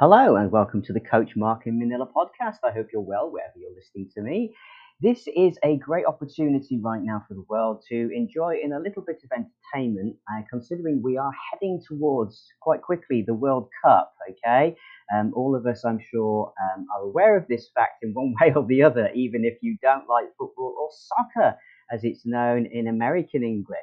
Hello, and welcome to the Coach Mark in Manila podcast. I hope you're well wherever you're listening to me. This is a great opportunity right now for the world to enjoy in a little bit of entertainment, uh, considering we are heading towards quite quickly the World Cup. Okay, um, all of us, I'm sure, um, are aware of this fact in one way or the other, even if you don't like football or soccer, as it's known in American English.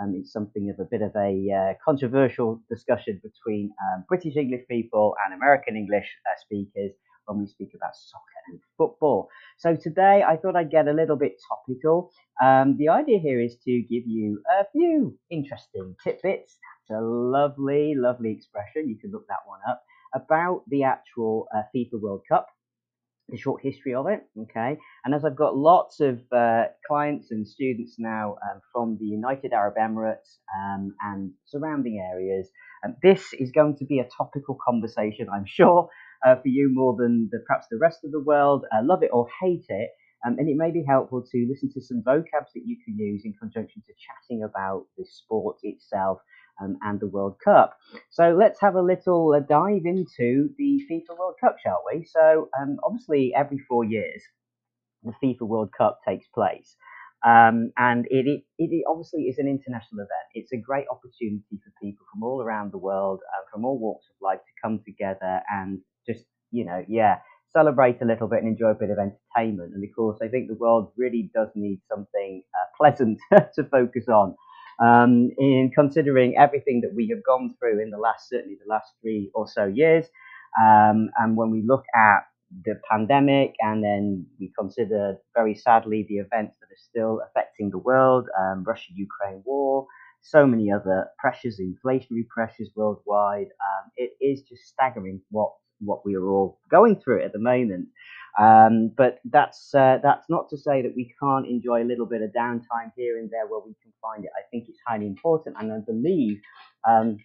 Um, it's something of a bit of a uh, controversial discussion between um, British English people and American English uh, speakers when we speak about soccer and football. So today I thought I'd get a little bit topical. Um, the idea here is to give you a few interesting tidbits. It's a lovely, lovely expression. You can look that one up about the actual uh, FIFA World Cup the short history of it. Okay, and as I've got lots of uh, clients and students now um, from the United Arab Emirates um, and surrounding areas, um, this is going to be a topical conversation, I'm sure, uh, for you more than the, perhaps the rest of the world. Uh, love it or hate it. Um, and it may be helpful to listen to some vocabs that you can use in conjunction to chatting about the sport itself um, and the World Cup. So let's have a little uh, dive into the FIFA World Cup, shall we? So um, obviously, every four years, the FIFA World Cup takes place. Um, and it, it, it, obviously is an international event. It's a great opportunity for people from all around the world, uh, from all walks of life, to come together and just, you know, yeah, celebrate a little bit and enjoy a bit of entertainment. And of course, I think the world really does need something uh, pleasant to focus on um, in considering everything that we have gone through in the last, certainly the last three or so years. Um, and when we look at the pandemic and then we consider very sadly the events that are still affecting the world, um, Russia Ukraine war, so many other pressures, inflationary pressures worldwide, um, it is just staggering what, what we are all going through at the moment. Um, but that's uh, that's not to say that we can't enjoy a little bit of downtime here and there where we can find it. I think it's highly important, and I believe um,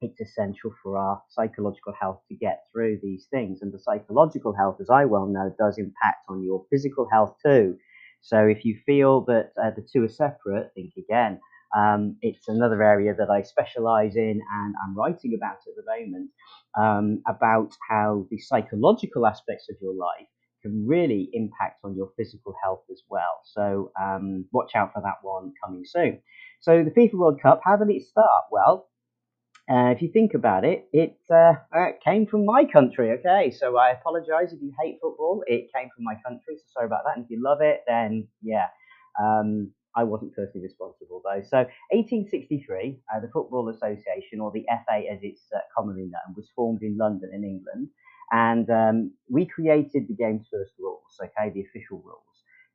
it's essential for our psychological health to get through these things. And the psychological health, as I well know, does impact on your physical health too. So if you feel that uh, the two are separate, think again. Um, it's another area that I specialize in and I'm writing about at the moment um, about how the psychological aspects of your life can really impact on your physical health as well. So um, watch out for that one coming soon. So the FIFA World Cup, how did it start? Well, uh, if you think about it, it uh, uh, came from my country. Okay, so I apologise if you hate football. It came from my country, so sorry about that. And if you love it, then yeah, um, I wasn't personally responsible though. So 1863, uh, the Football Association, or the FA as it's uh, commonly known, was formed in London, in England. And um, we created the game's first rules, okay, the official rules.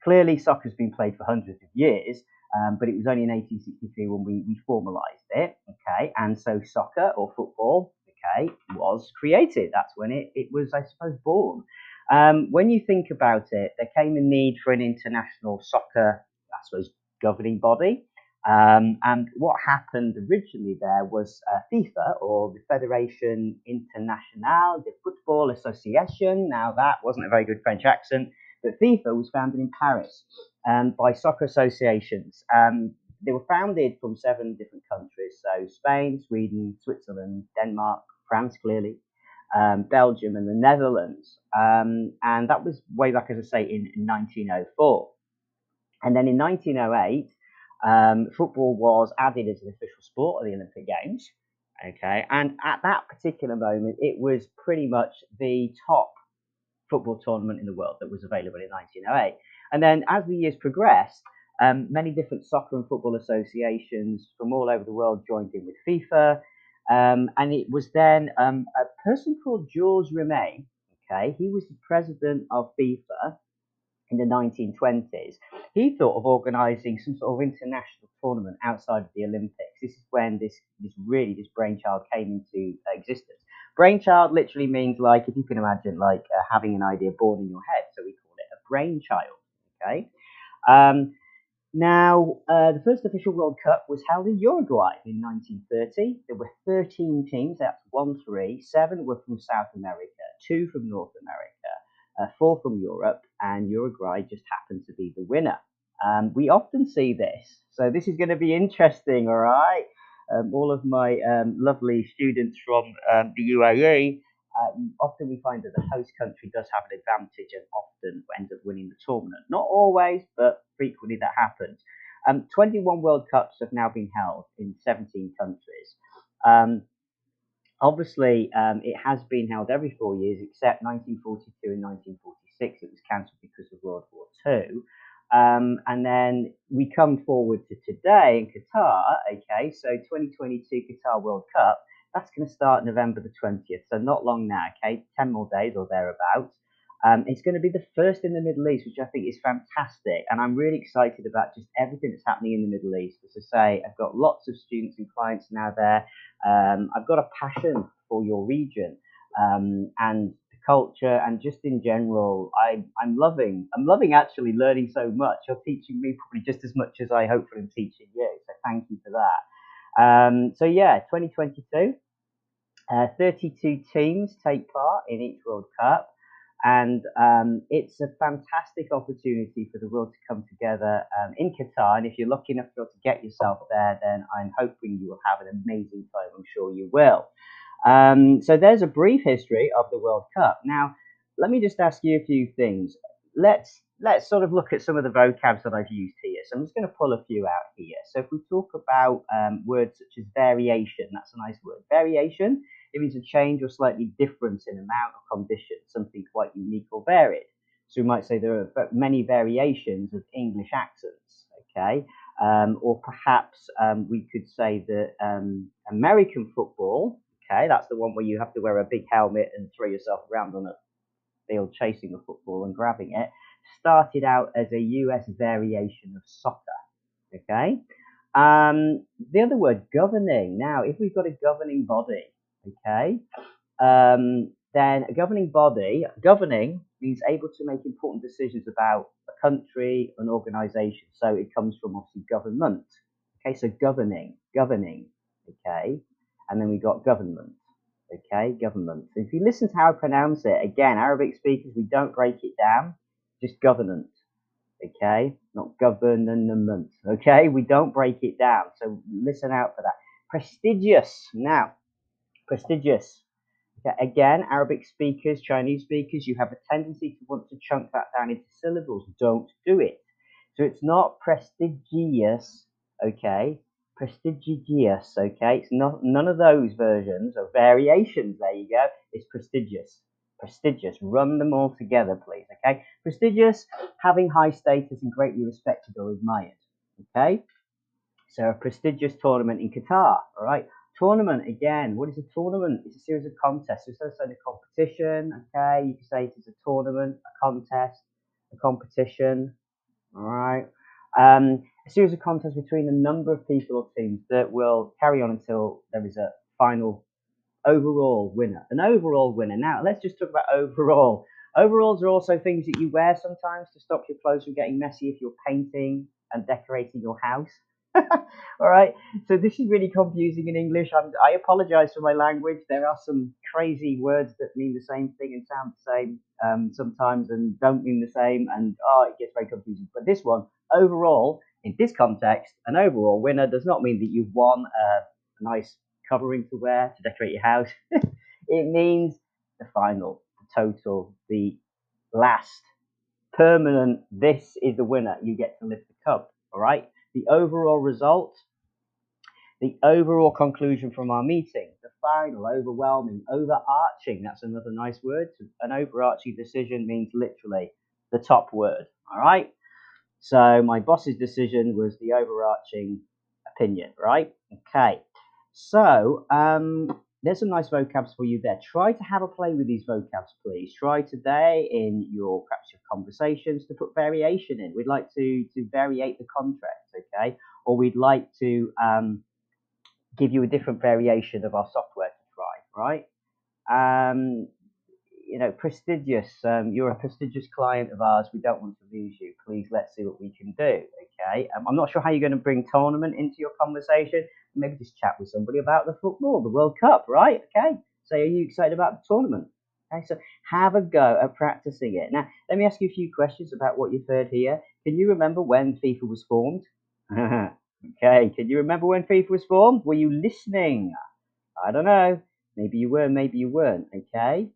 Clearly, soccer's been played for hundreds of years, um, but it was only in 1863 when we, we formalized it, okay. And so soccer or football, okay, was created. That's when it, it was, I suppose, born. Um, when you think about it, there came a need for an international soccer, I suppose, governing body. Um, and what happened originally there was uh, FIFA, or the Fédération Internationale de Football Association. Now, that wasn't a very good French accent, but FIFA was founded in Paris um, by soccer associations. Um, they were founded from seven different countries so Spain, Sweden, Switzerland, Denmark, France, clearly, um, Belgium, and the Netherlands. Um, and that was way back, as I say, in 1904. And then in 1908, um, football was added as an official sport of the Olympic Games. Okay, and at that particular moment, it was pretty much the top football tournament in the world that was available in 1908. And then as the years progressed, um, many different soccer and football associations from all over the world joined in with FIFA. Um, and it was then um, a person called Georges Rimet, okay, he was the president of FIFA in the 1920s, he thought of organising some sort of international tournament outside of the Olympics. This is when this, this really, this brainchild came into existence. Brainchild literally means like, if you can imagine, like uh, having an idea born in your head. So we call it a brainchild. Okay. Um, now, uh, the first official World Cup was held in Uruguay in 1930. There were 13 teams, that's one, three. Seven were from South America, two from North America uh, four from Europe, and Uruguay just happened to be the winner. Um, we often see this, so this is going to be interesting, all right? Um, all of my um, lovely students from um, the UAE uh, often we find that the host country does have an advantage and often ends up winning the tournament. Not always, but frequently that happens. Um, 21 World Cups have now been held in 17 countries. Obviously, um, it has been held every four years except 1942 and 1946. It was cancelled because of World War II. Um, and then we come forward to today in Qatar. Okay, so 2022 Qatar World Cup. That's going to start November the 20th, so not long now. Okay, 10 more days or thereabouts. Um, it's going to be the first in the Middle East, which I think is fantastic. And I'm really excited about just everything that's happening in the Middle East. As I say, I've got lots of students and clients now there. Um, I've got a passion for your region um, and the culture, and just in general, I, I'm loving. I'm loving actually learning so much. You're teaching me probably just as much as I hopefully am teaching you. So thank you for that. Um, so yeah, 2022. Uh, 32 teams take part in each World Cup. And um, it's a fantastic opportunity for the world to come together um, in Qatar. And if you're lucky enough to, get yourself there, then I'm hoping you will have an amazing time. I'm sure you will. Um, so there's a brief history of the World Cup. Now, let me just ask you a few things. Let's let's sort of look at some of the vocabs that I've used here. So I'm just going to pull a few out here. So if we talk about um, words such as variation, that's a nice word. Variation it means a change or slightly difference in amount or condition, something quite unique or varied. So we might say there are many variations of English accents, okay? Um, or perhaps um, we could say that um, American football, okay, that's the one where you have to wear a big helmet and throw yourself around on a field chasing a football and grabbing it, started out as a US variation of soccer, okay? Um, the other word, governing. Now, if we've got a governing body, okay, um, then a governing body, governing means able to make important decisions about a country, an organization. So it comes from obviously government. Okay, so governing, governing, okay, and then we got government, okay, government. So if you listen to how I pronounce it, again, Arabic speakers, we don't break it down, just governance, okay, not government, okay, we don't break it down. So listen out for that. Prestigious. Now, prestigious. Okay, again, Arabic speakers, Chinese speakers, you have a tendency to want to chunk that down into syllables. Don't do it. So it's not prestigious, okay? Prestigious, okay? It's not none of those versions or variations. There you go. It's prestigious. Prestigious. Run them all together, please. Okay. Prestigious, having high status and greatly respected or admired. Okay. So a prestigious tournament in Qatar. All right. Tournament, again, what is a tournament? It's a series of contests. So instead of saying a competition, okay, you can say it is a tournament, a contest, a competition, all right? Um, a series of contests between a number of people or teams that will carry on until there is a final overall winner. An overall winner. Now, let's just talk about overall. Overalls are also things that you wear sometimes to stop your clothes from getting messy if you're painting and decorating your house. All right. So this is really confusing in English. I'm, i apologize for my language. There are some crazy words that mean the same thing and sound the same um, sometimes and don't mean the same. And oh, it gets very confusing. But this one, overall, in this context, an overall winner does not mean that you've won a, a nice covering to wear to decorate your house. it means the final, the total, the last, permanent. This is the winner. You get to lift the cup. All right the overall result, the overall conclusion from our meeting, the final, overwhelming, overarching. That's another nice word. An overarching decision means literally the top word. All right. So my boss's decision was the overarching opinion, right? Okay. So um, there's some nice vocabs for you there. Try to have a play with these vocabs, please. Try today in your perhaps your conversations to put variation in. We'd like to to variate the contract, okay? Or we'd like to um, give you a different variation of our software to try, right? Um, you know, prestigious. Um, you're a prestigious client of ours. We don't want to lose you. Please, let's see what we can do. Okay. Um, I'm not sure how you're going to bring tournament into your conversation. Maybe just chat with somebody about the football, the World Cup, right? Okay. So, are you excited about the tournament? Okay. So, have a go at practicing it. Now, let me ask you a few questions about what you've heard here. Can you remember when FIFA was formed? okay. Can you remember when FIFA was formed? Were you listening? I don't know. Maybe you were, maybe you weren't. Okay.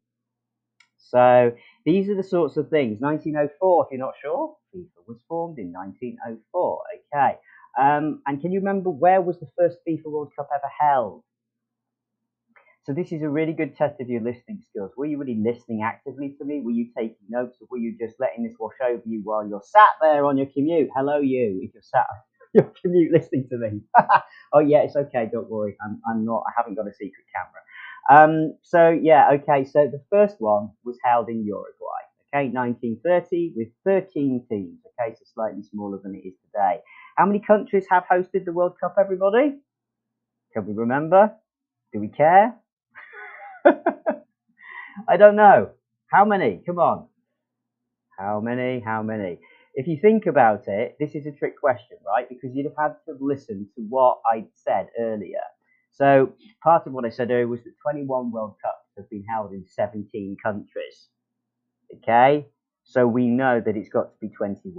So these are the sorts of things. 1904, if you're not sure, FIFA was formed in 1904. Okay. Um, and can you remember where was the first FIFA World Cup ever held? So this is a really good test of your listening skills. Were you really listening actively to me? Were you taking notes, or were you just letting this wash over you while you're sat there on your commute? Hello, you. If you're sat on your commute listening to me. oh yeah, it's okay. Don't worry. I'm I'm not. I haven't got a secret camera. Um. So yeah. Okay. So the first one was held in Uruguay. Okay, 1930 with 13 teams. Okay, so slightly smaller than it is today. How many countries have hosted the World Cup? Everybody? Can we remember? Do we care? I don't know. How many? Come on. How many? How many? If you think about it, this is a trick question, right? Because you'd have had to listen to what I said earlier. So part of what I said earlier was that 21 World Cups have been held in 17 countries. Okay? So we know that it's got to be 21.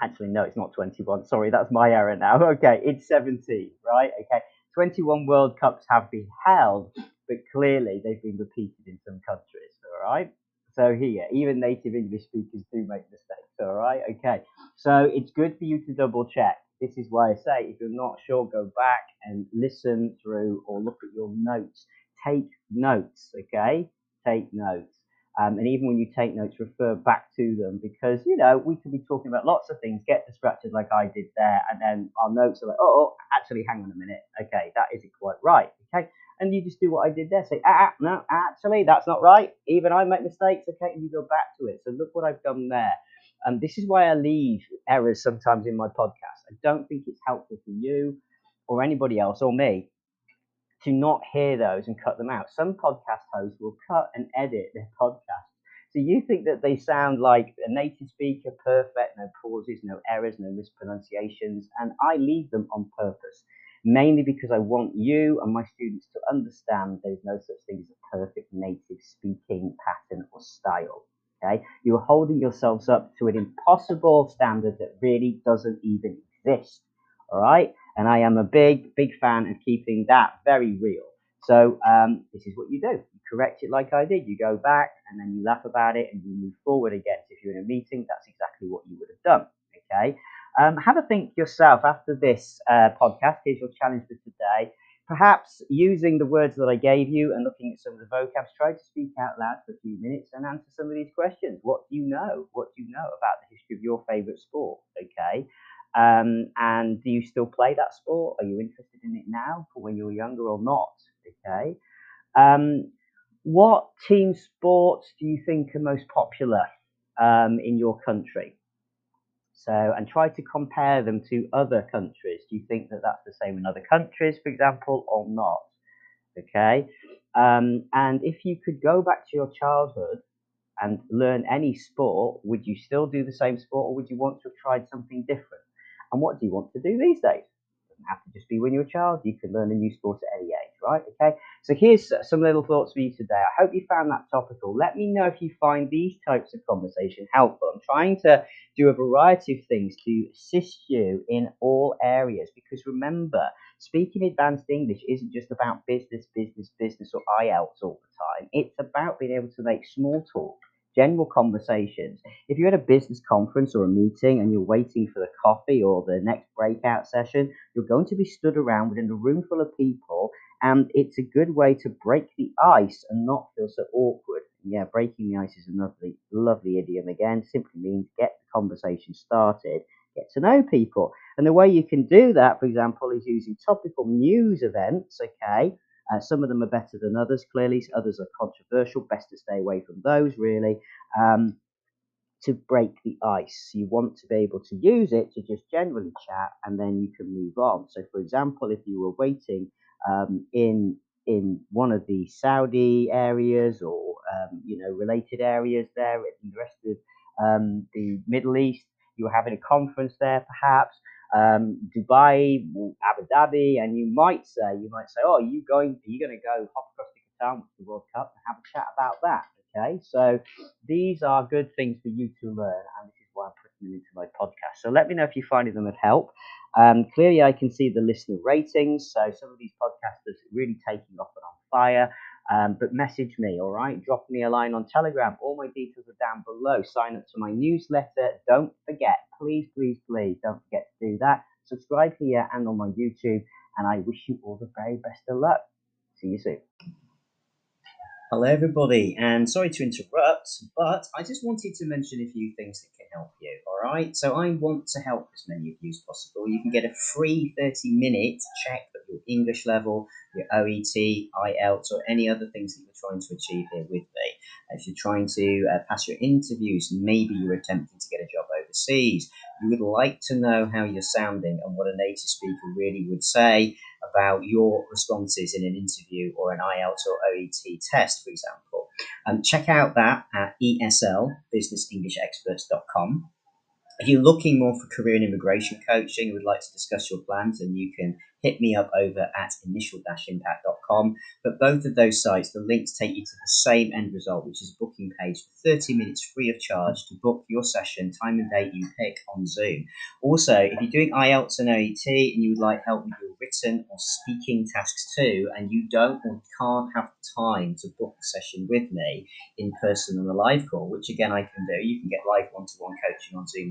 Actually, no, it's not 21. Sorry, that's my error now. Okay, it's 17, right? Okay. 21 World Cups have been held, but clearly they've been repeated in some countries, all right? So here, even native English speakers do make mistakes, all right? Okay, so it's good for you to double check. This is why I say if you're not sure, go back and listen through or look at your notes. Take notes, okay? Take notes. Um, and even when you take notes, refer back to them because, you know, we could be talking about lots of things, get distracted like I did there, and then our notes are like, oh, oh actually, hang on a minute. Okay, that isn't quite right. Okay. And you just do what I did there. Say, ah, ah, no, actually, that's not right. Even I make mistakes. Okay. And you go back to it. So look what I've done there. And um, this is why I leave errors sometimes in my podcast. I don't think it's helpful for you or anybody else or me to not hear those and cut them out. Some podcast hosts will cut and edit their podcast. So you think that they sound like a native speaker, perfect, no pauses, no errors, no mispronunciations, and I leave them on purpose, mainly because I want you and my students to understand there's no such thing as a perfect native speaking pattern or style. Okay, you're holding yourselves up to an impossible standard that really doesn't even exist. All right, and I am a big, big fan of keeping that very real. So um, this is what you do. You correct it like I did. You go back and then you laugh about it and you move forward again. So if you're in a meeting, that's exactly what you would have done. Okay. Um, have a think yourself after this uh, podcast. Here's your challenge for today. Perhaps using the words that I gave you and looking at some of the vocabs, try to speak out loud for a few minutes and answer some of these questions. What do you know? What do you know about the history of your favourite sport? Okay. Um, and do you still play that sport? Are you interested in it now for when you were younger or not? Okay. Um, what team sports do you think are most popular um, in your country? So, and try to compare them to other countries. Do you think that that's the same in other countries, for example, or not? Okay. Um, and if you could go back to your childhood and learn any sport, would you still do the same sport or would you want to have tried something different? And what do you want to do these days? It doesn't have to just be when you're a child. You can learn a new sport at any age, right? Okay. So here's uh, some little thoughts for you today. I hope you found that topical. Let me know if you find these types of conversation helpful. I'm trying to do a variety of things to assist you in all areas because remember, speaking advanced English isn't just about business, business, business, or IELTS all the time. It's about being able to make small talk general conversations. If you're at a business conference or a meeting and you're waiting for the coffee or the next breakout session, you're going to be stood around within a room full of people, and it's a good way to break the ice and not feel so awkward. Yeah, breaking the ice is a lovely, lovely idiom again. Simply means get the conversation started, get to know people. And the way you can do that, for example, is using topical news events, okay, uh, some of them are better than others, clearly. Others are controversial. Best to stay away from those, really. Um, to break the ice, you want to be able to use it to just generally chat, and then you can move on. So, for example, if you were waiting um, in in one of the Saudi areas or um, you know related areas there in the rest of um, the Middle East, you were having a conference there, perhaps um, Dubai, Abu Dhabi, and you might say, you might say, oh, are you going, are you going to go hop across to Qatar the World Cup and have a chat about that? Okay, so these are good things for you to learn, and this is why I'm putting them into my podcast. So let me know if you find them of help. Um, clearly, I can see the listener ratings, so some of these podcasters are really taking off and on fire. Um, but message me, all right? Drop me a line on Telegram. All my details are down below. Sign up to my newsletter. Don't forget, please, please, please, don't forget to do that. Subscribe here and on my YouTube. And I wish you all the very best of luck. See you soon. Hello, everybody, and sorry to interrupt, but I just wanted to mention a few things that can help you. All right, so I want to help as many of you as possible. You can get a free 30 minute check of your English level, your OET, IELTS, or any other things that you're trying to achieve here with me. If you're trying to uh, pass your interviews, maybe you're attempting to get a job overseas, you would like to know how you're sounding and what a native speaker really would say about your responses in an interview or an IELTS or OET test, for example. Um, check out that at eslbusinessenglishexperts.com. If you're looking more for career and immigration coaching and would like to discuss your plans, then you can hit me up over at initial-impact.com. But both of those sites, the links take you to the same end result, which is a booking page for 30 minutes free of charge to book your session, time and date you pick on Zoom. Also, if you're doing IELTS and OET and you would like help with your written or speaking tasks too, and you don't or can't have time to book a session with me in person on a live call, which again I can do, you can get live one-to-one coaching on Zoom